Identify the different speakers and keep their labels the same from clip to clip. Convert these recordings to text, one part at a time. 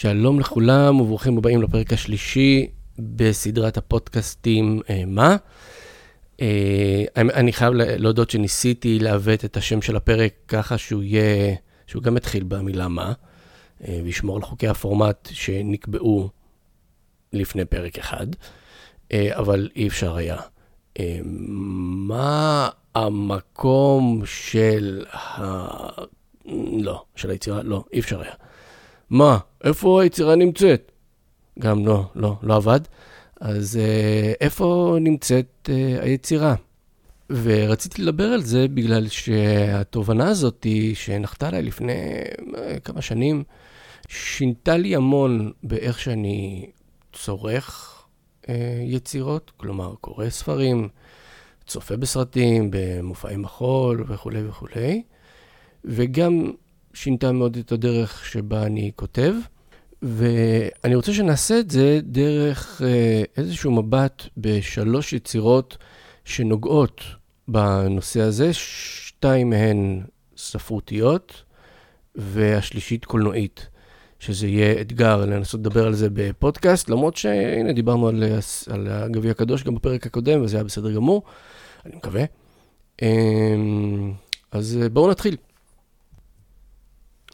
Speaker 1: שלום לכולם וברוכים הבאים לפרק השלישי בסדרת הפודקאסטים אה, מה. אה, אני חייב להודות שניסיתי לעוות את השם של הפרק ככה שהוא יהיה, שהוא גם יתחיל במילה מה, אה, וישמור על חוקי הפורמט שנקבעו לפני פרק אחד, אבל אי אפשר היה. מה המקום של ה... לא, של היצירה? לא, אי אפשר היה. מה, איפה היצירה נמצאת? גם לא, לא, לא עבד. אז אה, איפה נמצאת אה, היצירה? ורציתי לדבר על זה בגלל שהתובנה הזאת שנחתה עליי לפני אה, כמה שנים, שינתה לי המון באיך שאני צורך אה, יצירות, כלומר, קורא ספרים, צופה בסרטים, במופעי מחול וכולי וכולי, וגם שינתה מאוד את הדרך שבה אני כותב. ואני רוצה שנעשה את זה דרך אה, איזשהו מבט בשלוש יצירות שנוגעות בנושא הזה, שתיים מהן ספרותיות והשלישית קולנועית, שזה יהיה אתגר לנסות לדבר על זה בפודקאסט, למרות שהנה דיברנו על, על הגביע הקדוש גם בפרק הקודם, וזה היה בסדר גמור, אני מקווה. אמ, אז אה, בואו נתחיל.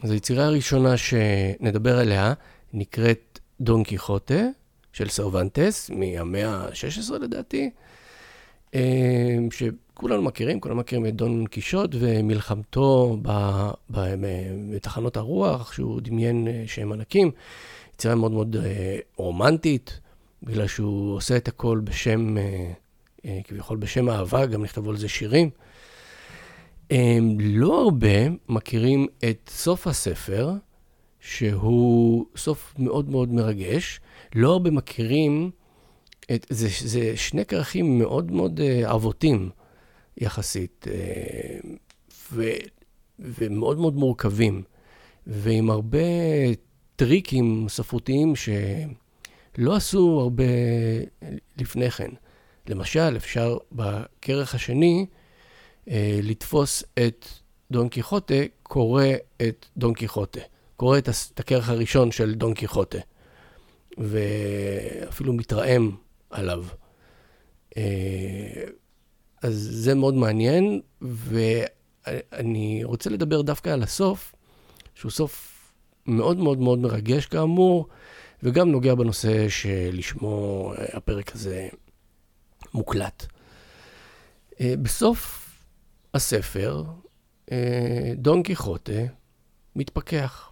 Speaker 1: אז היצירה הראשונה שנדבר עליה נקראת דון קיחוטה של סרבנטס, מהמאה ה-16 לדעתי, אה, שכולנו מכירים, כולנו מכירים את דון קישוט ומלחמתו בתחנות הרוח, שהוא דמיין אה, שהם ענקים. יצירה מאוד מאוד אה, רומנטית, בגלל שהוא עושה את הכל בשם, כביכול בשם אהבה, גם נכתבו על זה שירים. לא הרבה מכירים את סוף הספר, שהוא סוף מאוד מאוד מרגש. לא הרבה מכירים, את, זה, זה שני כרכים מאוד מאוד uh, עבותים יחסית, uh, ו, ומאוד מאוד מורכבים, ועם הרבה טריקים ספרותיים שלא עשו הרבה לפני כן. למשל, אפשר בכרך השני לתפוס את דון קיחוטה, קורא את דון קיחוטה. קורא את הכרך הראשון של דון קיחוטה, ואפילו מתרעם עליו. אה, אז זה מאוד מעניין, ואני רוצה לדבר דווקא על הסוף, שהוא סוף מאוד מאוד מאוד מרגש כאמור, וגם נוגע בנושא שלשמו הפרק הזה מוקלט. אה, בסוף הספר, אה, דון קיחוטה מתפכח.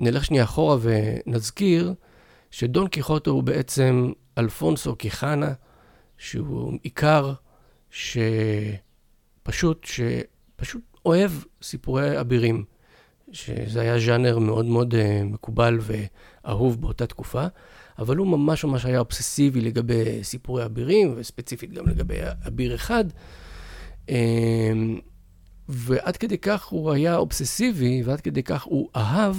Speaker 1: נלך שנייה אחורה ונזכיר שדון קיחוטו הוא בעצם אלפונסו קיחנה, שהוא עיקר שפשוט, שפשוט אוהב סיפורי אבירים, שזה היה ז'אנר מאוד מאוד אה, מקובל ואהוב באותה תקופה, אבל הוא ממש ממש היה אובססיבי לגבי סיפורי אבירים, וספציפית גם לגבי אביר אחד. אה, ועד כדי כך הוא היה אובססיבי, ועד כדי כך הוא אהב,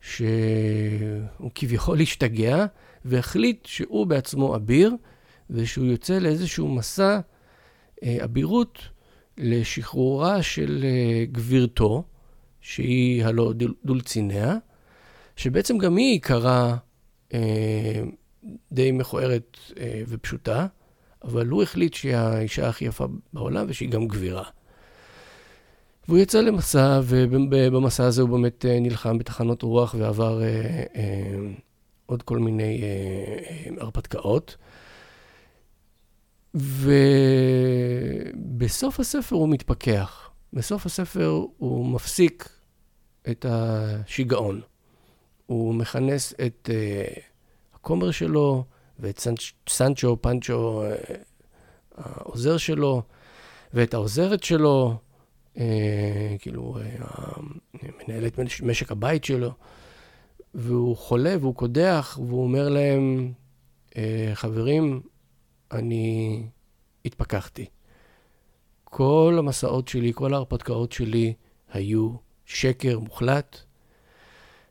Speaker 1: שהוא כביכול השתגע, והחליט שהוא בעצמו אביר, ושהוא יוצא לאיזשהו מסע אה, אבירות לשחרורה של אה, גבירתו, שהיא הלא דולציניה, שבעצם גם היא עיקרה אה, די מכוערת ופשוטה, אבל הוא החליט שהיא האישה הכי יפה בעולם ושהיא גם גבירה. והוא יצא למסע, ובמסע הזה הוא באמת אה, נלחם בתחנות רוח ועבר אה, אה, עוד כל מיני אה, אה, הרפתקאות. ובסוף הספר הוא מתפכח. בסוף הספר הוא מפסיק את השיגעון. הוא מכנס את אה, הכומר שלו ואת סנצ', סנצ'ו, פנצ'ו, אה, העוזר שלו, ואת העוזרת שלו, אה, כאילו, אה, מנהל את משק הבית שלו, והוא חולה והוא קודח, והוא אומר להם, חברים, אני התפכחתי. כל המסעות שלי, כל ההרפתקאות שלי היו שקר מוחלט,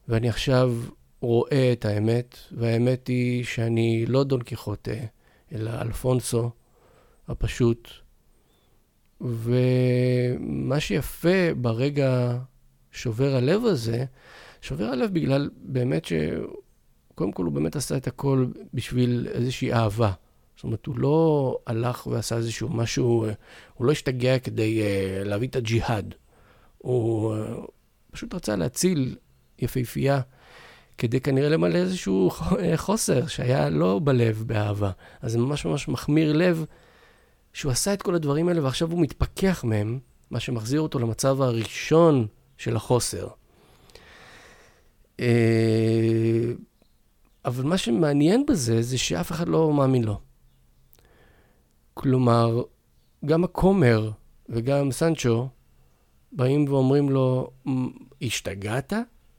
Speaker 1: ואני עכשיו רואה את האמת, והאמת היא שאני לא דון קיחוטה, אלא אלפונסו הפשוט, ומה שיפה ברגע שובר הלב הזה, שובר הלב בגלל באמת ש... קודם כל הוא באמת עשה את הכל בשביל איזושהי אהבה. זאת אומרת, הוא לא הלך ועשה איזשהו משהו, הוא לא השתגע כדי uh, להביא את הג'יהאד. הוא uh, פשוט רצה להציל יפהפייה כדי כנראה למלא איזשהו חוסר שהיה לא בלב באהבה. אז זה ממש ממש מחמיר לב שהוא עשה את כל הדברים האלה ועכשיו הוא מתפכח מהם, מה שמחזיר אותו למצב הראשון של החוסר. אה, אבל מה שמעניין בזה, זה שאף אחד לא מאמין לו. כלומר, גם הכומר וגם סנצ'ו באים ואומרים לו, השתגעת?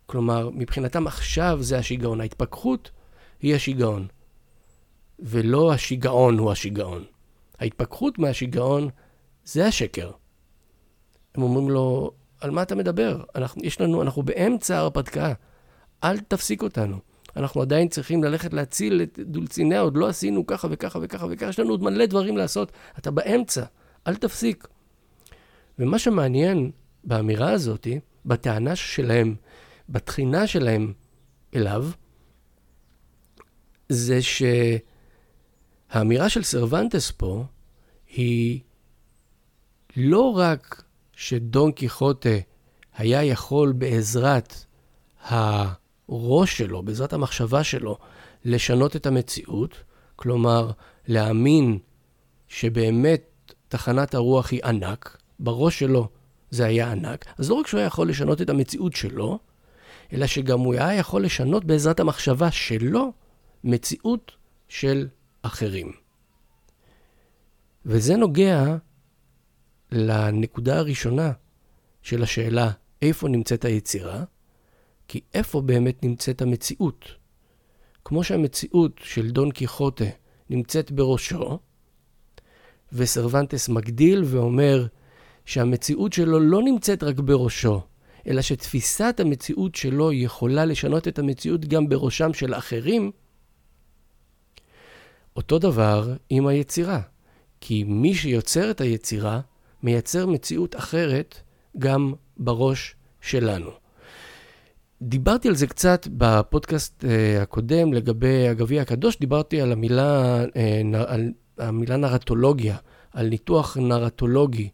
Speaker 1: כלומר, מבחינתם עכשיו זה השיגעון. ההתפכחות היא השיגעון, ולא השיגעון הוא השיגעון. ההתפכחות מהשיגעון זה השקר. הם אומרים לו, על מה אתה מדבר? אנחנו, יש לנו, אנחנו באמצע ההרפתקה, אל תפסיק אותנו. אנחנו עדיין צריכים ללכת להציל את דולציניה, עוד לא עשינו ככה וככה וככה וככה, יש לנו עוד מלא דברים לעשות. אתה באמצע, אל תפסיק. ומה שמעניין באמירה הזאת, בטענה שלהם, בתחינה שלהם אליו, זה שהאמירה של סרוונטס פה היא לא רק שדון קיחוטה היה יכול בעזרת הראש שלו, בעזרת המחשבה שלו, לשנות את המציאות, כלומר, להאמין שבאמת תחנת הרוח היא ענק, בראש שלו זה היה ענק, אז לא רק שהוא היה יכול לשנות את המציאות שלו, אלא שגם הוא היה יכול לשנות בעזרת המחשבה שלו מציאות של אחרים. וזה נוגע לנקודה הראשונה של השאלה איפה נמצאת היצירה, כי איפה באמת נמצאת המציאות? כמו שהמציאות של דון קיחוטה נמצאת בראשו, וסרוונטס מגדיל ואומר שהמציאות שלו לא נמצאת רק בראשו, אלא שתפיסת המציאות שלו יכולה לשנות את המציאות גם בראשם של אחרים, אותו דבר עם היצירה. כי מי שיוצר את היצירה, מייצר מציאות אחרת גם בראש שלנו. דיברתי על זה קצת בפודקאסט uh, הקודם לגבי הגביע הקדוש, דיברתי על המילה, uh, על המילה נרטולוגיה, על ניתוח נרטולוגי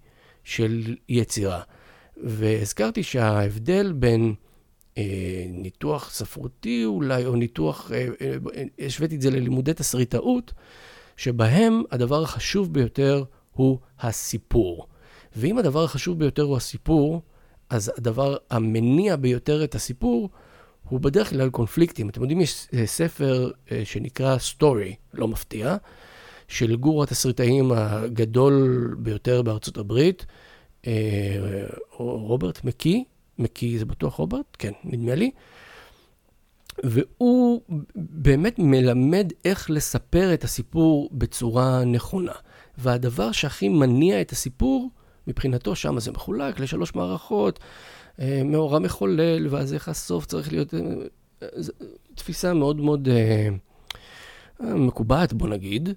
Speaker 1: של יצירה. והזכרתי שההבדל בין אה, ניתוח ספרותי אולי, או ניתוח, אה, אה, השוויתי את זה ללימודי תסריטאות, שבהם הדבר החשוב ביותר הוא הסיפור. ואם הדבר החשוב ביותר הוא הסיפור, אז הדבר המניע ביותר את הסיפור הוא בדרך כלל קונפליקטים. אתם יודעים, יש אה, ספר אה, שנקרא Story, לא מפתיע, של גור התסריטאים הגדול ביותר בארצות הברית, אה, רוברט מקי, מקי זה בטוח רוברט? כן, נדמה לי. והוא באמת מלמד איך לספר את הסיפור בצורה נכונה. והדבר שהכי מניע את הסיפור, מבחינתו שם זה מחולק לשלוש מערכות, אה, מאורע מחולל, ואז איך הסוף צריך להיות... אה, תפיסה מאוד מאוד מקובעת, בוא נגיד.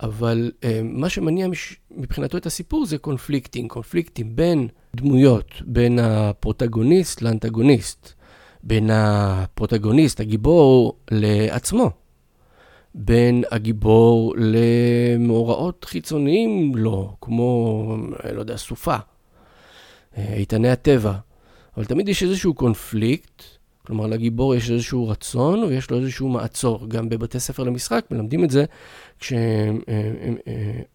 Speaker 1: אבל uh, מה שמניע מש... מבחינתו את הסיפור זה קונפליקטים, קונפליקטים בין דמויות, בין הפרוטגוניסט לאנטגוניסט, בין הפרוטגוניסט, הגיבור, לעצמו, בין הגיבור למאורעות חיצוניים לו, כמו, לא יודע, סופה, אה, איתני הטבע. אבל תמיד יש איזשהו קונפליקט כלומר, לגיבור יש איזשהו רצון ויש לו איזשהו מעצור. גם בבתי ספר למשחק מלמדים את זה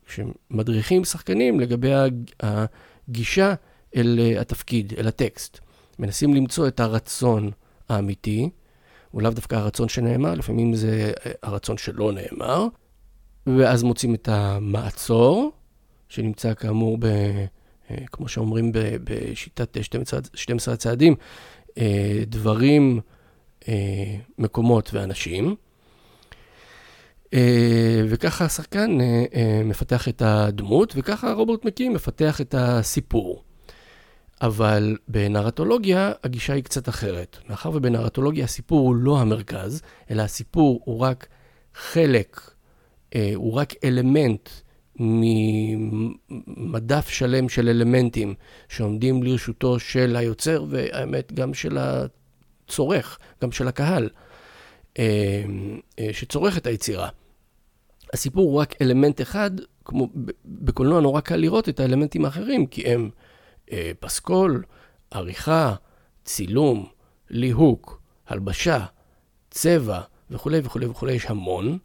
Speaker 1: כשמדריכים שחקנים לגבי הגישה אל התפקיד, אל הטקסט. מנסים למצוא את הרצון האמיתי, הוא לאו דווקא הרצון שנאמר, לפעמים זה הרצון שלא נאמר, ואז מוצאים את המעצור, שנמצא כאמור ב... כמו שאומרים בשיטת 12, 12 הצעדים, אה, דברים, אה, מקומות ואנשים. אה, וככה השחקן מפתח את הדמות, וככה רוברט מקי מפתח את הסיפור. אבל בנרטולוגיה הגישה היא קצת אחרת. מאחר ובנרטולוגיה הסיפור הוא לא המרכז, אלא הסיפור הוא רק חלק, הוא רק אלמנט ממדף שלם של אלמנטים שעומדים לרשותו של היוצר, והאמת גם של הצורך, גם של הקהל אה, אה, שצורך את היצירה. הסיפור הוא רק אלמנט אחד, כמו בקולנוע נורא קל לראות את האלמנטים האחרים, כי הם אה, פסקול, עריכה, צילום, ליהוק, הלבשה, צבע וכולי וכולי וכולי, יש המון,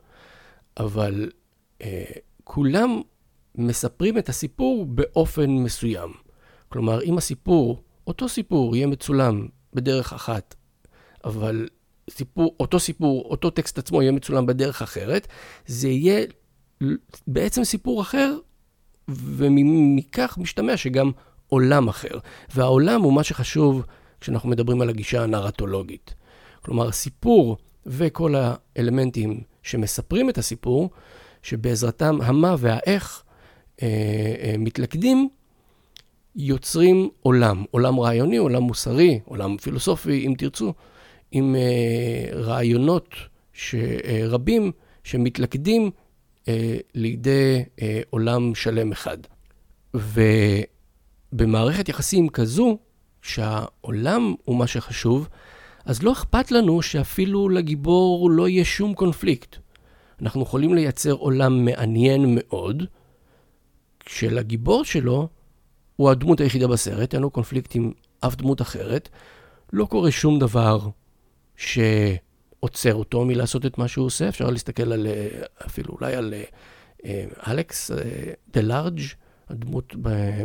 Speaker 1: אבל כולם מספרים את הסיפור באופן מסוים. כלומר, אם הסיפור, אותו סיפור, יהיה מצולם בדרך אחת, אבל סיפור, אותו סיפור, אותו טקסט עצמו יהיה מצולם בדרך אחרת, זה יהיה בעצם סיפור אחר, ומכך משתמע שגם עולם אחר. והעולם הוא מה שחשוב כשאנחנו מדברים על הגישה הנרטולוגית. כלומר, סיפור וכל האלמנטים שמספרים את הסיפור, שבעזרתם המה והאיך אה, אה, מתלכדים, יוצרים עולם, עולם רעיוני, עולם מוסרי, עולם פילוסופי, אם תרצו, עם אה, רעיונות רבים שמתלכדים אה, לידי אה, עולם שלם אחד. ובמערכת יחסים כזו, שהעולם הוא מה שחשוב, אז לא אכפת לנו שאפילו לגיבור לא יהיה שום קונפליקט. אנחנו יכולים לייצר עולם מעניין מאוד, כשלגיבור שלו הוא הדמות היחידה בסרט, אין לו קונפליקט עם אף דמות אחרת, לא קורה שום דבר שעוצר אותו מלעשות את מה שהוא עושה. אפשר להסתכל על, אפילו אולי על אה, אלכס דה לארג', הדמות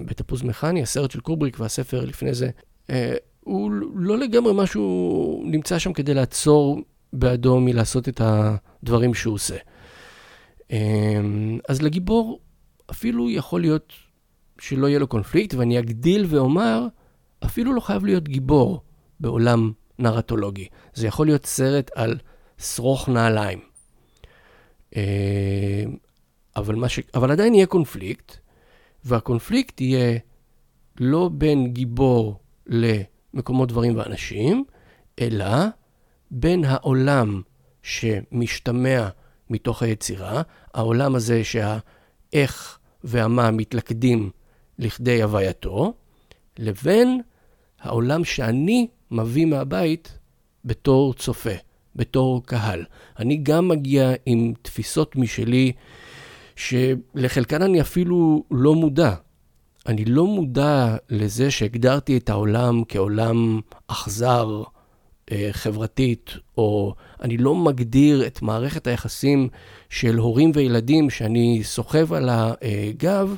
Speaker 1: בתפוז מכני, הסרט של קובריק והספר לפני זה. אה, הוא לא לגמרי משהו נמצא שם כדי לעצור בעדו מלעשות את הדברים שהוא עושה. אה, אז לגיבור אפילו יכול להיות שלא יהיה לו קונפליקט, ואני אגדיל ואומר, אפילו לא חייב להיות גיבור בעולם נרטולוגי. זה יכול להיות סרט על שרוך נעליים. אה, אבל, ש... אבל עדיין יהיה קונפליקט, והקונפליקט יהיה לא בין גיבור למקומות דברים ואנשים, אלא בין העולם שמשתמע מתוך היצירה, העולם הזה שהאיך והמה מתלכדים לכדי הווייתו, לבין העולם שאני מביא מהבית בתור צופה, בתור קהל. אני גם מגיע עם תפיסות משלי, שלחלקן אני אפילו לא מודע. אני לא מודע לזה שהגדרתי את העולם כעולם אכזר, חברתית, או אני לא מגדיר את מערכת היחסים של הורים וילדים שאני סוחב על הגב,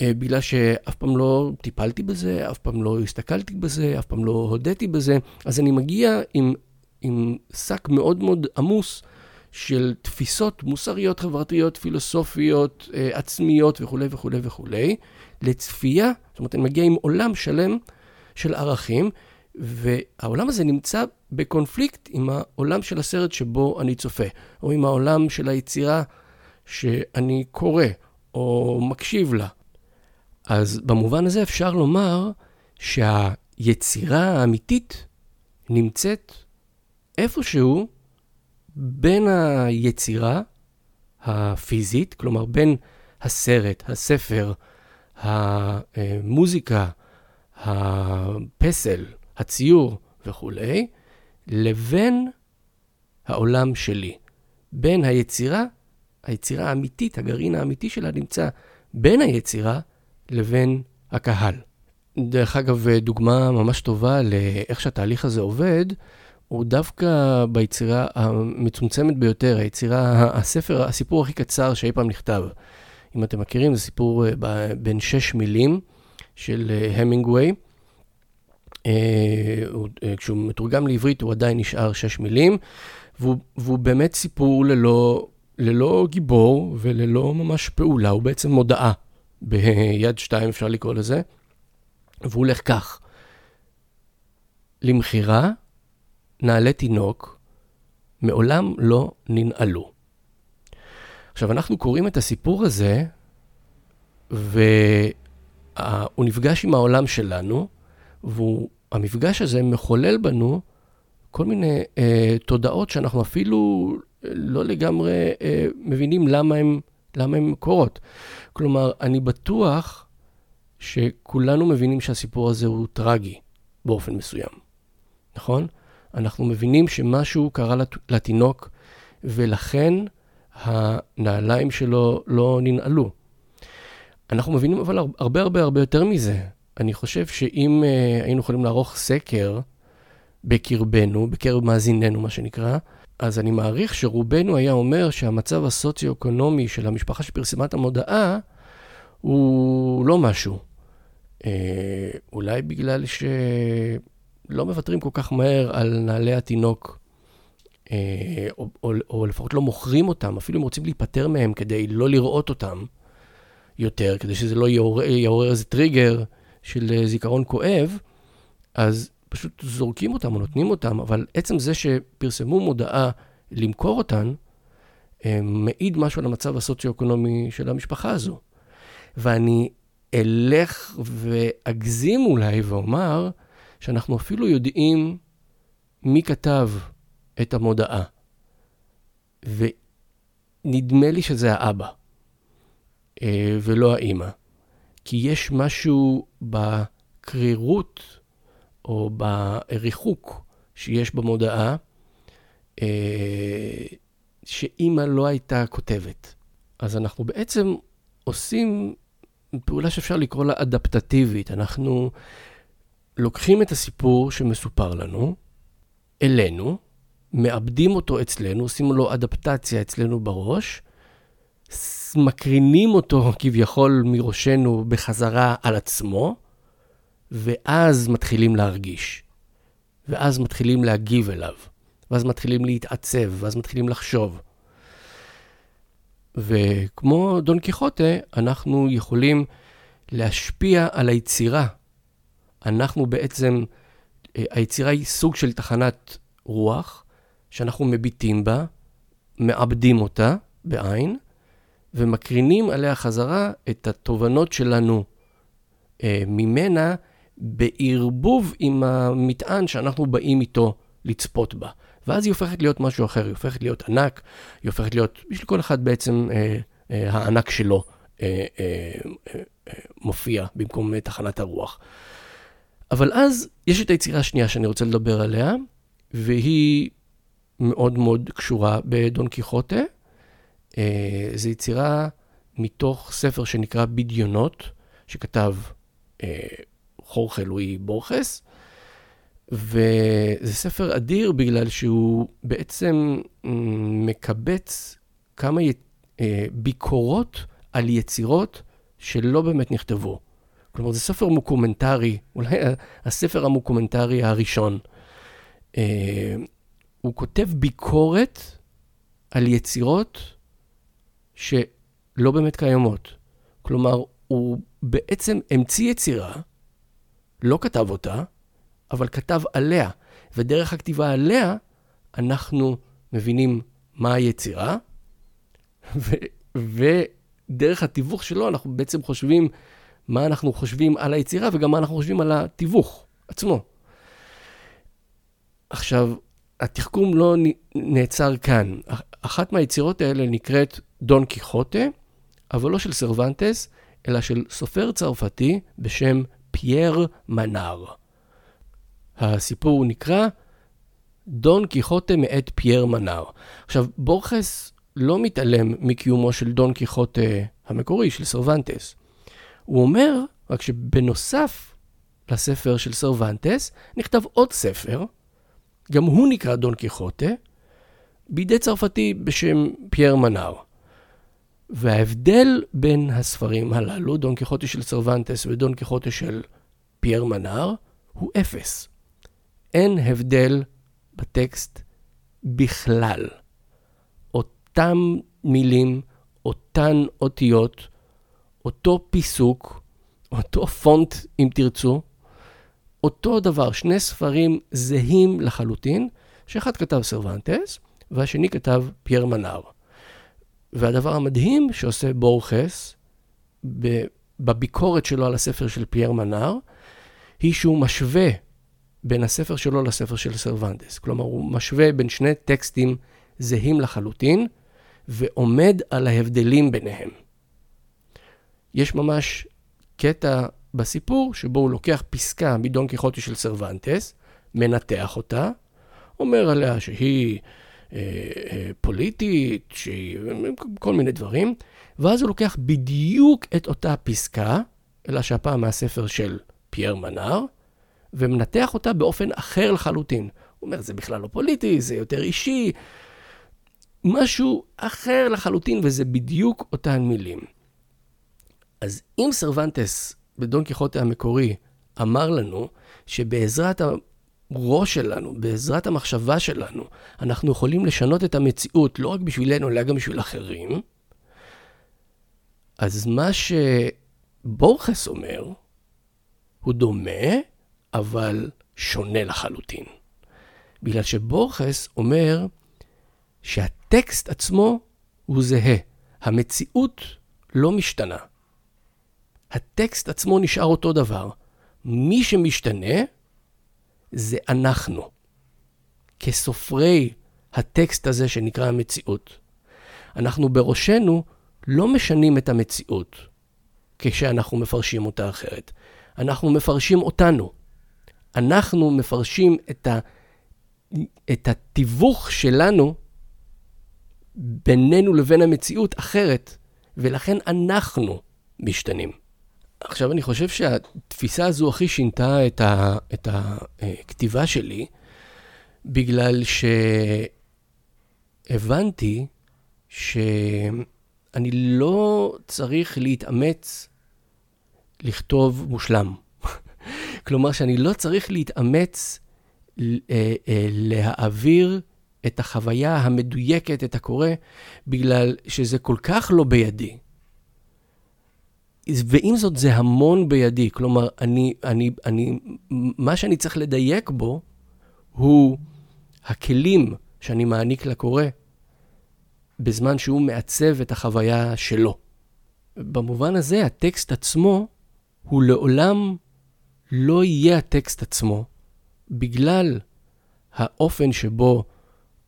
Speaker 1: אה, בגלל שאף פעם לא טיפלתי בזה, אף פעם לא הסתכלתי בזה, אף פעם לא הודיתי בזה, אז אני מגיע עם, עם שק מאוד מאוד עמוס של תפיסות מוסריות, חברתיות, פילוסופיות, אה, עצמיות וכולי וכולי וכולי, לצפייה, זאת אומרת, אני מגיע עם עולם שלם של ערכים, והעולם הזה נמצא בקונפליקט עם העולם של הסרט שבו אני צופה, או עם העולם של היצירה שאני קורא, או מקשיב לה. אז במובן הזה אפשר לומר שהיצירה האמיתית נמצאת איפשהו בין היצירה הפיזית, כלומר בין הסרט, הספר, המוזיקה, הפסל, הציור וכולי, לבין העולם שלי. בין היצירה, היצירה האמיתית, הגרעין האמיתי שלה נמצא בין היצירה לבין הקהל. דרך אגב, דוגמה ממש טובה לאיך שהתהליך הזה עובד, הוא דווקא ביצירה המצומצמת ביותר, היצירה, הספר, הסיפור הכי קצר שאי פעם נכתב. אם אתם מכירים, זה סיפור אה, בין שש מילים של אה, המינגווי. אה, כשהוא מתורגם לעברית הוא עדיין נשאר שש מילים, והוא, והוא באמת סיפור ללא, ללא גיבור וללא ממש פעולה, הוא בעצם מודעה ביד שתיים אפשר לקרוא לזה, והוא הולך כך: למכירה, נעלי תינוק, מעולם לא ננעלו. עכשיו, אנחנו קוראים את הסיפור הזה, והוא נפגש עם העולם שלנו, והמפגש הזה מחולל בנו כל מיני אה, תודעות שאנחנו אפילו לא לגמרי אה, מבינים למה הן למה קורות. כלומר, אני בטוח שכולנו מבינים שהסיפור הזה הוא טרגי באופן מסוים. נכון? אנחנו מבינים שמשהו קרה לתינוק, ולכן הנעליים שלו לא ננעלו. אנחנו מבינים אבל הרבה הרבה הרבה יותר מזה. אני חושב שאם uh, היינו יכולים לערוך סקר בקרבנו, בקרב מאזיננו, מה שנקרא, אז אני מעריך שרובנו היה אומר שהמצב הסוציו-אקונומי של המשפחה שפרסמה את המודעה הוא לא משהו. אה, אולי בגלל שלא מוותרים כל כך מהר על נעלי התינוק, אה, או, או, או לפחות לא מוכרים אותם, אפילו אם רוצים להיפטר מהם כדי לא לראות אותם יותר, כדי שזה לא יעורר, איזה טריגר של אה, זיכרון כואב, אז פשוט זורקים אותם או נותנים אותם, אבל עצם זה שפרסמו מודעה למכור אותן, אה, מעיד משהו על המצב הסוציו-אקונומי של המשפחה הזו. ואני אלך ואגזים אולי ואומר שאנחנו אפילו יודעים מי כתב את המודעה. ונדמה לי שזה האבא, אה, ולא האימא. כי יש משהו בקרירות או בריחוק שיש במודעה, אה, שאימא לא הייתה כותבת. אז אנחנו בעצם עושים פעולה שאפשר לקרוא לה אדפטטיבית. אנחנו לוקחים את הסיפור שמסופר לנו אלינו, מאבדים אותו אצלנו, עושים לו אדפטציה אצלנו בראש, מקרינים אותו כביכול מראשנו בחזרה על עצמו, ואז מתחילים להרגיש. ואז מתחילים להגיב אליו. ואז מתחילים להתעצב, ואז מתחילים לחשוב. וכמו דון קיחוטה, אנחנו יכולים להשפיע על היצירה. אנחנו בעצם, היצירה היא סוג של תחנת רוח, שאנחנו מביטים בה, מעבדים אותה בעין, ומקרינים עליה חזרה את התובנות שלנו אה, ממנה בערבוב עם המטען שאנחנו באים איתו לצפות בה. ואז היא הופכת להיות משהו אחר, היא הופכת להיות ענק, היא הופכת להיות, בשביל כל אחד בעצם אה, אה, הענק שלו אה, אה, אה, אה, מופיע במקום אה, תחנת הרוח. אבל אז יש את היצירה השנייה שאני רוצה לדבר עליה, והיא מאוד מאוד קשורה בדון קיחוטה. אה, זו יצירה מתוך ספר שנקרא בדיונות, שכתב אה, חורכה לואי בורכס, וזה ספר אדיר בגלל שהוא בעצם מקבץ כמה אה, ביקורות על יצירות שלא באמת נכתבו. כלומר, זה ספר מוקומנטרי, אולי הספר המוקומנטרי הראשון. אה, הוא כותב ביקורת על יצירות שלא באמת קיימות. כלומר, הוא בעצם המציא יצירה, לא כתב אותה, אבל כתב עליה. ודרך הכתיבה עליה, אנחנו מבינים מה היצירה, ו, ודרך התיווך שלו אנחנו בעצם חושבים מה אנחנו חושבים על היצירה וגם מה אנחנו חושבים על התיווך עצמו. עכשיו, התחכום לא נעצר כאן. אחת מהיצירות האלה נקראת דון קיחוטה, אבל לא של סרוונטס, אלא של סופר צרפתי בשם פייר מנאר. הסיפור נקרא דון קיחוטה מאת פייר מנאר. עכשיו, בורכס לא מתעלם מקיומו של דון קיחוטה המקורי, של סרוונטס. הוא אומר, רק שבנוסף לספר של סרוונטס, נכתב עוד ספר, גם הוא נקרא דון קיחוטה, בידי צרפתי בשם פייר מנאר. וההבדל בין הספרים הללו, דון קיחוטה של סרוונטס ודון קיחוטה של פייר מנאר, הוא אפס. אין הבדל בטקסט בכלל. אותם מילים, אותן אותיות, אותו פיסוק, אותו פונט, אם תרצו, אותו דבר, שני ספרים זהים לחלוטין, שאחד כתב סרוונטס והשני כתב פייר מנאר. והדבר המדהים שעושה בורכס בביקורת שלו על הספר של פייר מנאר, היא שהוא משווה בין הספר שלו לספר של סרוונטס. כלומר, הוא משווה בין שני טקסטים זהים לחלוטין, ועומד על ההבדלים ביניהם. יש ממש קטע בסיפור שבו הוא לוקח פסקה מדון קיחוטה של סרוונטס, מנתח אותה, אומר עליה שהיא פוליטית, שהיא כל מיני דברים, ואז הוא לוקח בדיוק את אותה פסקה, אלא שהפעם מהספר של פייר מנאר, ומנתח אותה באופן אחר לחלוטין. הוא אומר, זה בכלל לא פוליטי, זה יותר אישי, משהו אחר לחלוטין, וזה בדיוק אותן מילים. אז אם סרבנטס בדון קיחוטה המקורי אמר לנו שבעזרת הראש שלנו, בעזרת המחשבה שלנו, אנחנו יכולים לשנות את המציאות לא רק בשבילנו, אלא גם בשביל אחרים, אז מה שבורכס אומר, הוא דומה, אבל שונה לחלוטין. בגלל שבורכס אומר שהטקסט עצמו הוא זהה, המציאות לא משתנה. הטקסט עצמו נשאר אותו דבר. מי שמשתנה זה אנחנו, כסופרי הטקסט הזה שנקרא המציאות. אנחנו בראשנו לא משנים את המציאות כשאנחנו מפרשים אותה אחרת. אנחנו מפרשים אותנו. אנחנו מפרשים את, ה, את התיווך שלנו בינינו לבין המציאות אחרת, ולכן אנחנו משתנים. עכשיו, אני חושב שהתפיסה הזו הכי שינתה את, ה, את הכתיבה שלי, בגלל שהבנתי שאני לא צריך להתאמץ לכתוב מושלם. כלומר, שאני לא צריך להתאמץ אה, אה, להעביר את החוויה המדויקת, את הקורא, בגלל שזה כל כך לא בידי. ועם זאת, זה המון בידי. כלומר, אני, אני, אני, מה שאני צריך לדייק בו הוא הכלים שאני מעניק לקורא בזמן שהוא מעצב את החוויה שלו. במובן הזה, הטקסט עצמו הוא לעולם לא יהיה הטקסט עצמו, בגלל האופן שבו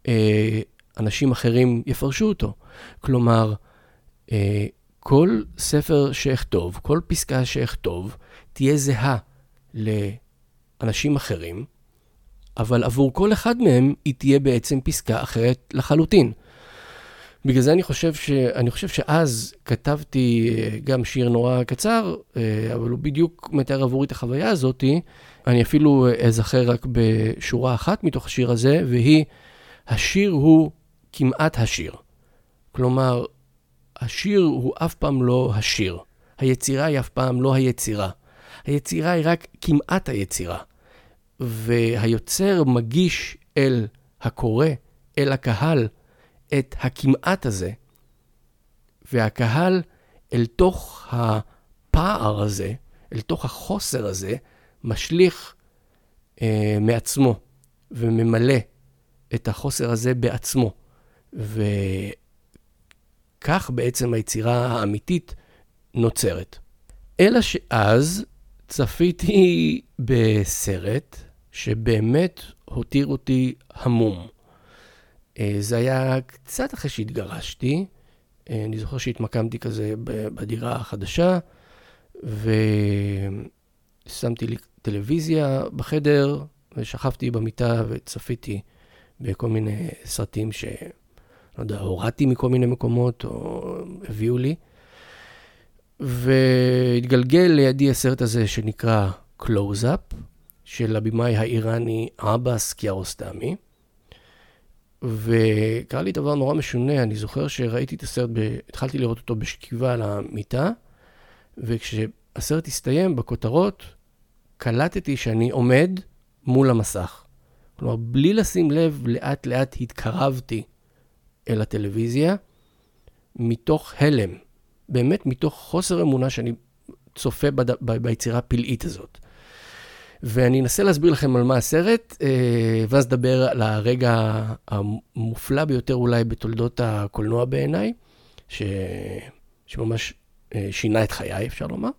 Speaker 1: אה, אנשים אחרים יפרשו אותו. כלומר, אה, כל ספר שאכתוב, כל פסקה שאכתוב, תהיה זהה לאנשים אחרים, אבל עבור כל אחד מהם היא תהיה בעצם פסקה אחרת לחלוטין. בגלל זה אני חושב, ש... אני חושב שאז כתבתי אה, גם שיר נורא קצר, אה, אבל הוא בדיוק מתאר עבורי את החוויה הזאת. אני אפילו אזכר רק בשורה אחת מתוך השיר הזה, והיא, השיר הוא כמעט השיר. כלומר, השיר הוא אף פעם לא השיר. היצירה היא אף פעם לא היצירה. היצירה היא רק כמעט היצירה. והיוצר מגיש אל הקורא, אל הקהל, את הכמעט הזה, והקהל אל תוך הפער הזה, אל תוך החוסר הזה, משליך אה, מעצמו וממלא את החוסר הזה בעצמו. וכך בעצם היצירה האמיתית נוצרת. אלא שאז צפיתי בסרט שבאמת הותיר אותי המום. אה, זה היה קצת אחרי שהתגרשתי. אה, אני זוכר שהתמקמתי כזה בדירה החדשה, ושמתי לי טלוויזיה בחדר, ושכבתי במיטה וצפיתי בכל מיני סרטים ש... לא יודע, הורדתי מכל מיני מקומות, או הביאו לי. והתגלגל לידי הסרט הזה שנקרא Close-Up, של הבמאי האיראני עבאס קיארוסטמי. וקרה לי דבר נורא משונה, אני זוכר שראיתי את הסרט, ב... התחלתי לראות אותו בשכיבה על המיטה, וכשהסרט הסתיים, בכותרות, קלטתי שאני עומד מול המסך. כלומר, בלי לשים לב, לאט לאט התקרבתי אל הטלוויזיה, מתוך הלם, באמת מתוך חוסר אמונה שאני צופה בד... ב... ביצירה הפלאית הזאת. ואני אנסה להסביר לכם על מה הסרט, אה, ואז נדבר על הרגע המופלא ביותר אולי בתולדות הקולנוע בעיניי, ש... שממש אה, שינה את חיי, אפשר לומר.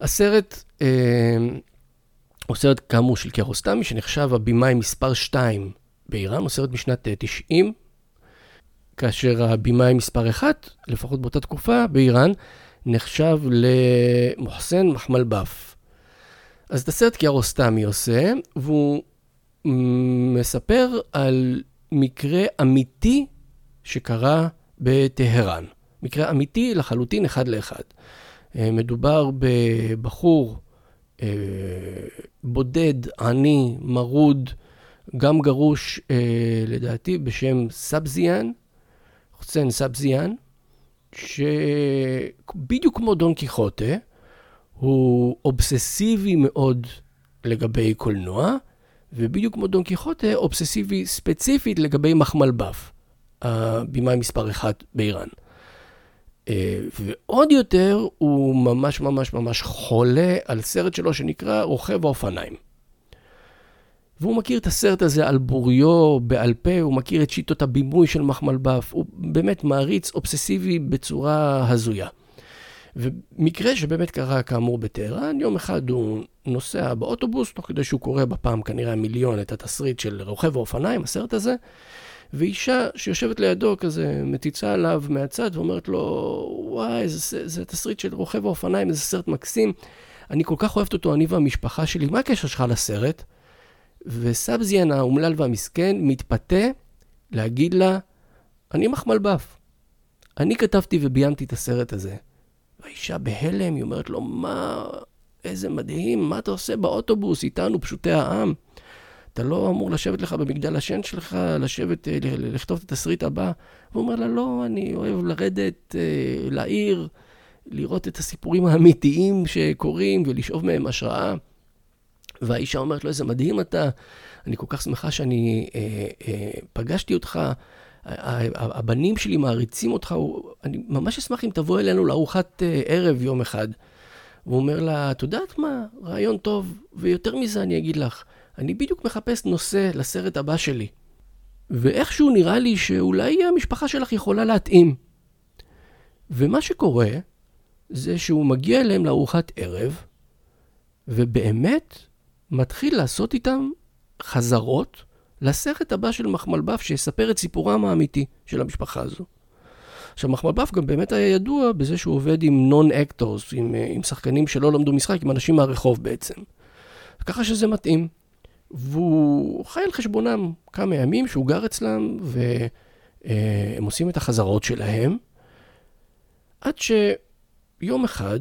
Speaker 1: הסרט אה, הוא סרט כאמור של קיארוסטמי, שנחשב הבמאי מספר 2 באיראן, הוא סרט משנת 90, כאשר הבמאי מספר 1, לפחות באותה תקופה באיראן, נחשב למוחסן מחמל באף. אז את הסרט קיארוסטמי עושה, והוא מספר על מקרה אמיתי שקרה בטהרן. מקרה אמיתי לחלוטין אחד לאחד. אה, מדובר בבחור אה, בודד, עני, מרוד, גם גרוש, אה, לדעתי, בשם סבזיאן, חוסיין סבזיאן, שבדיוק כמו דון קיחוטה, הוא אובססיבי מאוד לגבי קולנוע, ובדיוק כמו דון קיחוטה, אובססיבי ספציפית לגבי מחמלבף, הבימאי מספר אחת באיראן. אה, ועוד יותר, הוא ממש ממש ממש חולה על סרט שלו שנקרא רוכב האופניים. והוא מכיר את הסרט הזה על בוריו בעל פה, הוא מכיר את שיטות הבימוי של מחמלבף, הוא באמת מעריץ אובססיבי בצורה הזויה. ומקרה שבאמת קרה כאמור בטהרן, יום אחד הוא נוסע באוטובוס, תוך כדי שהוא קורא בפעם כנראה מיליון את התסריט של רוכב האופניים, הסרט הזה, ואישה שיושבת לידו כזה מציצה עליו מהצד ואומרת לו, וואי, זה, זה תסריט של רוכב האופניים, איזה סרט מקסים. אני כל כך אוהבת אותו, אני והמשפחה שלי, מה הקשר שלך לסרט? וסבזיאן האומלל והמסכן מתפתה להגיד לה, אני מחמלבף. אני כתבתי וביימתי את הסרט הזה. והאישה בהלם, היא אומרת לו, מה, איזה מדהים, מה אתה עושה באוטובוס איתנו, פשוטי העם? אתה לא אמור לשבת לך במגדל השן שלך, לשבת, אה, לכתוב את התסריט הבא. הוא אומר לה, לא, אני אוהב לרדת אה, לעיר, לראות את הסיפורים האמיתיים שקורים ולשאוב מהם השראה. והאישה אומרת לו, איזה מדהים אתה, אני כל כך שמחה שאני אה, אה, פגשתי אותך, הבנים שלי מעריצים אותך, אני ממש אשמח אם תבוא אלינו לארוחת אה, ערב יום אחד. והוא אומר לה, את יודעת מה, רעיון טוב, ויותר מזה אני אגיד לך, אני בדיוק מחפש נושא לסרט הבא שלי. ואיכשהו נראה לי שאולי המשפחה שלך יכולה להתאים. ומה שקורה, זה שהוא מגיע אליהם לארוחת ערב, ובאמת מתחיל לעשות איתם חזרות לסרט הבא של מחמלבף, שיספר את סיפורם האמיתי של המשפחה הזו. עכשיו, מחמלבף גם באמת היה ידוע בזה שהוא עובד עם non-actors, עם, עם שחקנים שלא למדו משחק, עם אנשים מהרחוב בעצם. ככה שזה מתאים. והוא חי על חשבונם כמה ימים שהוא גר אצלם, והם עושים את החזרות שלהם, עד שיום אחד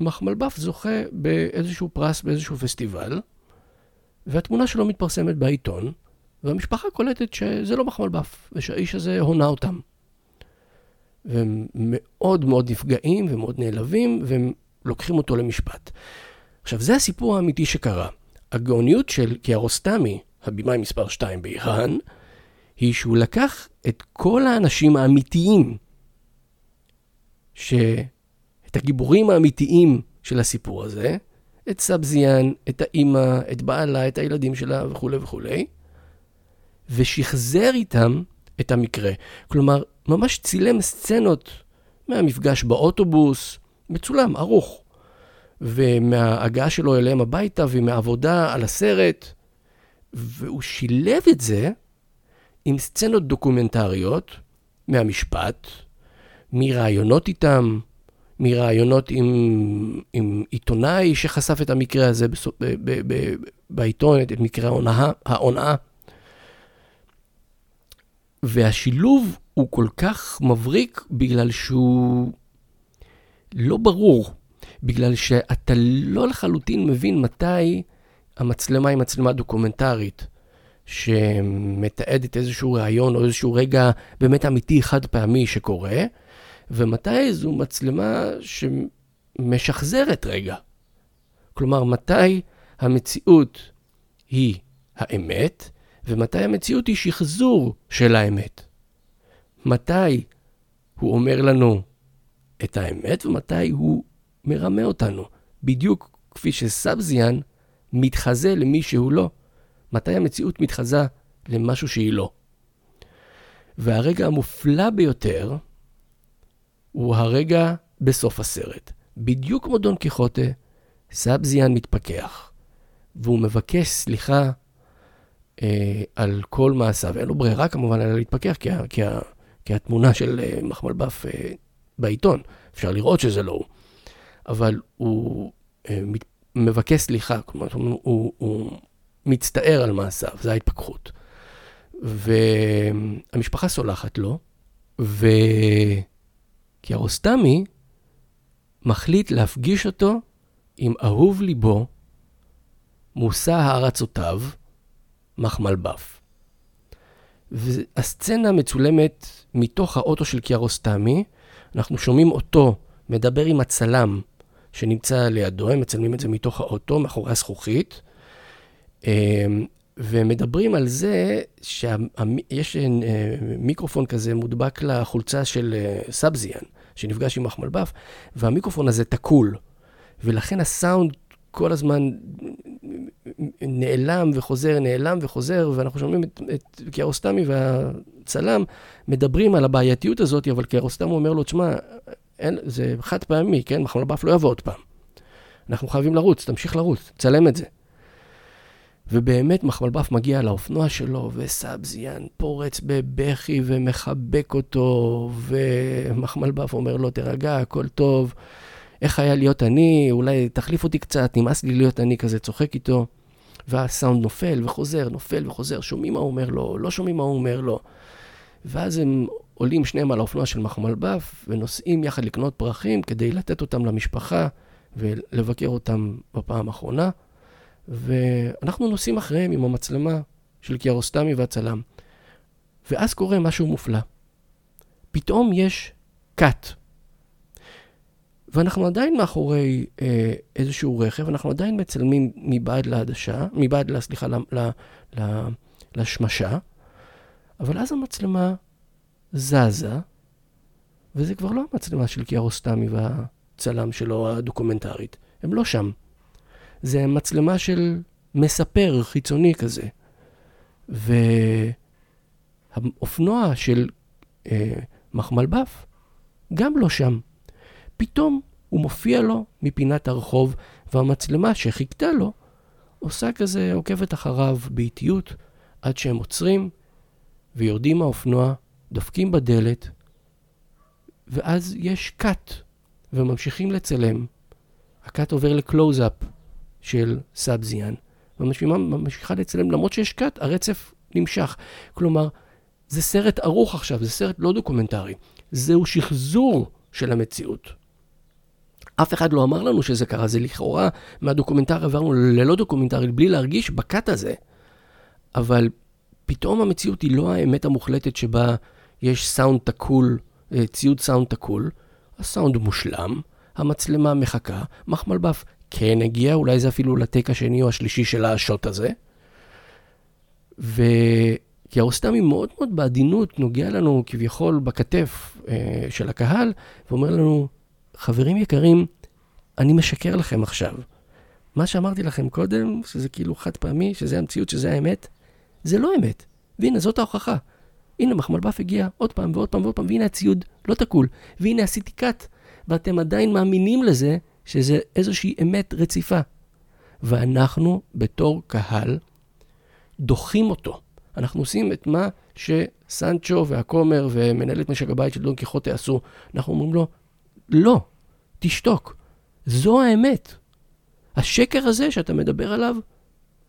Speaker 1: מחמלבף זוכה באיזשהו פרס באיזשהו פסטיבל, והתמונה שלו מתפרסמת בעיתון, והמשפחה קולטת שזה לא מחמלבף, ושהאיש הזה הונה אותם. והם מאוד מאוד נפגעים ומאוד נעלבים, והם לוקחים אותו למשפט. עכשיו, זה הסיפור האמיתי שקרה. הגאוניות של קיארוסטמי, הבמאי מספר 2 באיראן, היא שהוא לקח את כל האנשים האמיתיים, ש... את הגיבורים האמיתיים של הסיפור הזה, את סבזיאן, את האימא, את בעלה, את הילדים שלה וכולי וכולי, ושחזר איתם את המקרה. כלומר, ממש צילם סצנות מהמפגש באוטובוס, מצולם, ערוך. ומההגעה שלו אליהם הביתה ומהעבודה על הסרט. והוא שילב את זה עם סצנות דוקומנטריות מהמשפט, מראיונות איתם, מראיונות עם, עם עיתונאי שחשף את המקרה הזה בסוף, ב, ב, ב, בעיתון, את מקרה ההונאה. ההונאה. והשילוב הוא כל כך מבריק בגלל שהוא לא ברור. בגלל שאתה לא לחלוטין מבין מתי המצלמה היא מצלמה דוקומנטרית, שמתעדת איזשהו ראיון או איזשהו רגע באמת אמיתי חד פעמי שקורה, ומתי זו מצלמה שמשחזרת רגע. כלומר, מתי המציאות היא האמת, ומתי המציאות היא שחזור של האמת. מתי הוא אומר לנו את האמת, ומתי הוא מרמה אותנו, בדיוק כפי שסבזיאן מתחזה למי שהוא לא. מתי המציאות מתחזה למשהו שהיא לא? והרגע המופלא ביותר הוא הרגע בסוף הסרט. בדיוק כמו דון קיחוטה, סבזיאן מתפכח, והוא מבקש סליחה אה, על כל מעשיו. אין לו ברירה כמובן אלא להתפכח, כי, כי, כי התמונה של אה, מחמלבף אה, בעיתון, אפשר לראות שזה לא הוא. אבל הוא אה, מבקש סליחה, כלומר, הוא, הוא, הוא מצטער על מעשיו, זו ההתפכחות. והמשפחה סולחת לו, וקיארוסטמי מחליט להפגיש אותו עם אהוב ליבו, מושא הערצותיו, מחמלבף. והסצנה מצולמת מתוך האוטו של קיארוסטמי, אנחנו שומעים אותו מדבר עם הצלם שנמצא לידו, הם מצלמים את זה מתוך האוטו, מאחורי הזכוכית, אמ, ומדברים על זה שיש אה, מיקרופון כזה מודבק לחולצה של אה, סאבזיאן, שנפגש עם מחמלבף, והמיקרופון הזה תקול, ולכן הסאונד כל הזמן נעלם וחוזר, נעלם וחוזר, ואנחנו שומעים את, את קיארוסטמי והצלם מדברים על הבעייתיות הזאת, אבל קיארוסטמי אומר לו, תשמע, זה חד פעמי, כן? מחמלבף לא יבוא עוד פעם. אנחנו חייבים לרוץ, תמשיך לרוץ, צלם את זה. ובאמת מחמלבף מגיע לאופנוע שלו, וסבזיאן פורץ בבכי ומחבק אותו, ומחמלבף אומר לו, תירגע, הכל טוב. איך היה להיות אני, אולי תחליף אותי קצת, נמאס לי להיות אני כזה, צוחק איתו. והסאונד נופל וחוזר, נופל וחוזר, שומעים מה הוא אומר לו, לא שומעים מה הוא אומר לו. ואז הם עולים שניהם על האופנוע של מחמלבף, ונוסעים יחד לקנות פרחים כדי לתת אותם למשפחה ולבקר אותם בפעם האחרונה. ואנחנו נוסעים אחריהם עם המצלמה של קיארוסטמי והצלם. ואז קורה משהו מופלא. פתאום יש קאט. ואנחנו עדיין מאחורי אה, איזשהו רכב, אנחנו עדיין מצלמים מבעד לעדשה, מבעד, סליחה, ל, ל, ל, לשמשה, אבל אז המצלמה זזה, וזה כבר לא המצלמה של קיארוסטמי והצלם שלו הדוקומנטרית, הם לא שם. זה מצלמה של מספר חיצוני כזה. והאופנוע של אה, מחמלבף גם לא שם. פתאום הוא מופיע לו מפינת הרחוב, והמצלמה שחיכתה לו עושה כזה, עוקבת אחריו באיטיות, עד שהם עוצרים ויורדים מהאופנוע, דופקים בדלת, ואז יש קאט, וממשיכים לצלם. הקאט עובר לקלוז-אפ של סאבזיאן, וממשיכה לצלם, למרות שיש קאט, הרצף נמשך. כלומר, זה סרט ערוך עכשיו, זה סרט לא דוקומנטרי. זהו שחזור של המציאות. אף אחד לא אמר לנו שזה קרה, זה לכאורה מהדוקומנטרי עברנו ללא דוקומנטרי, בלי להרגיש בקאט הזה. אבל פתאום המציאות היא לא האמת המוחלטת שבה יש סאונד תקול, אה, ציוד סאונד תקול, הסאונד מושלם, המצלמה מחכה, מחמלבף כן הגיע, אולי זה אפילו לטק השני או השלישי של השוט הזה. וקיארוסטמי מאוד מאוד בעדינות נוגע לנו כביכול בכתף אה, של הקהל, ואומר לנו, חברים יקרים, אני משקר לכם עכשיו. מה שאמרתי לכם קודם, שזה כאילו חד פעמי, שזה המציאות, שזה האמת, זה לא אמת. והנה, זאת ההוכחה. הנה, מחמלבף הגיע עוד פעם ועוד פעם ועוד פעם, והנה הציוד לא תקול. והנה עשיתי קאט, ואתם עדיין מאמינים לזה שזה איזושהי אמת רציפה. ואנחנו, בתור קהל, דוחים אותו. אנחנו עושים את מה שסנצ'ו והכומר ומנהלת משק הבית של דון קיחוטה עשו. אנחנו אומרים לו, לא, תשתוק. זו האמת. השקר הזה שאתה מדבר עליו,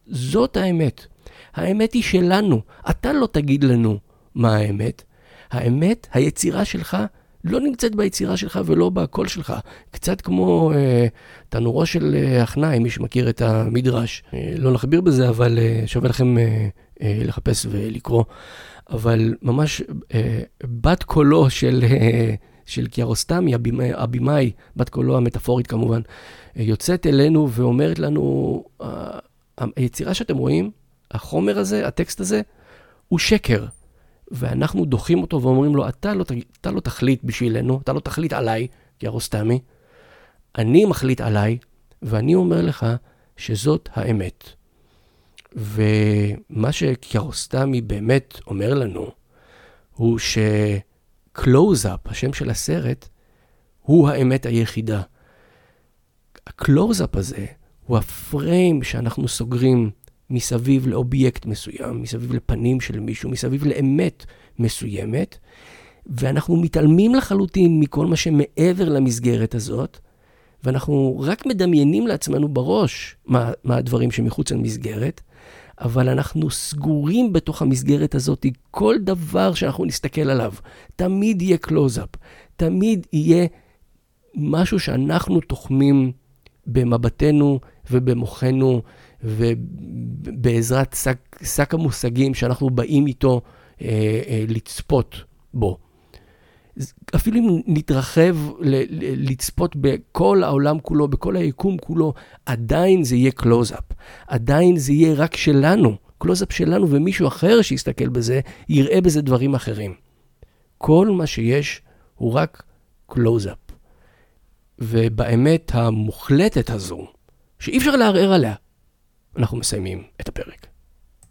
Speaker 1: זאת האמת. האמת היא שלנו. אתה לא תגיד לנו מה האמת. האמת, היצירה שלך, לא נמצאת ביצירה שלך ולא בקול שלך. קצת כמו אה, תנורו של אה, הכנאי, מי שמכיר את המדרש. אה, לא נכביר בזה, אבל אה, שווה לכם אה, אה, לחפש ולקרוא. אבל ממש אה, בת קולו של... אה, של קיארוסטמי, הבמאי, בת קולו המטאפורית כמובן, יוצאת אלינו ואומרת לנו, היצירה שאתם רואים, החומר הזה, הטקסט הזה, הוא שקר. ואנחנו דוחים אותו ואומרים לו, אתה לא, אתה לא תחליט בשבילנו, אתה לא תחליט עליי, קיארוסטמי, אני מחליט עליי, ואני אומר לך שזאת האמת. ומה שקיארוסטמי באמת אומר לנו, הוא ש... קלוז-אפ, השם של הסרט, הוא האמת היחידה. הקלוז-אפ הזה הוא הפריים שאנחנו סוגרים מסביב לאובייקט מסוים, מסביב לפנים של מישהו, מסביב לאמת מסוימת, ואנחנו מתעלמים לחלוטין מכל מה שמעבר למסגרת הזאת, ואנחנו רק מדמיינים לעצמנו בראש מה, מה הדברים שמחוץ למסגרת, אבל אנחנו סגורים בתוך המסגרת הזאת. כל דבר שאנחנו נסתכל עליו, תמיד יהיה קלוז-אפ, תמיד יהיה משהו שאנחנו תוחמים במבטנו ובמוחנו ובעזרת שק, שק המושגים שאנחנו באים איתו אה, אה, לצפות בו. אפילו אם נתרחב ל- לצפות בכל העולם כולו, בכל היקום כולו, עדיין זה יהיה קלוז-אפ. עדיין זה יהיה רק שלנו, קלוז-אפ שלנו, ומישהו אחר שיסתכל בזה, יראה בזה דברים אחרים. כל מה שיש הוא רק קלוז-אפ. ובאמת המוחלטת הזו, שאי אפשר לערער עליה, אנחנו מסיימים את הפרק.